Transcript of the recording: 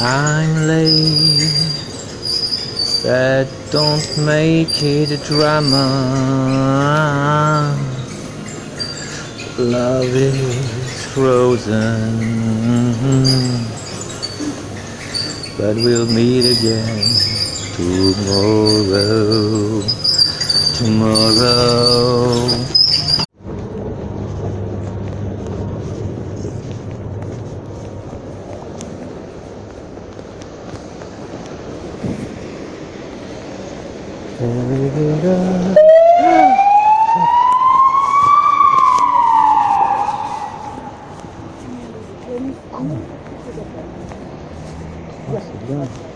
I'm late, but don't make it a drama. Love is frozen, but we'll meet again tomorrow. Tomorrow. What's it doing?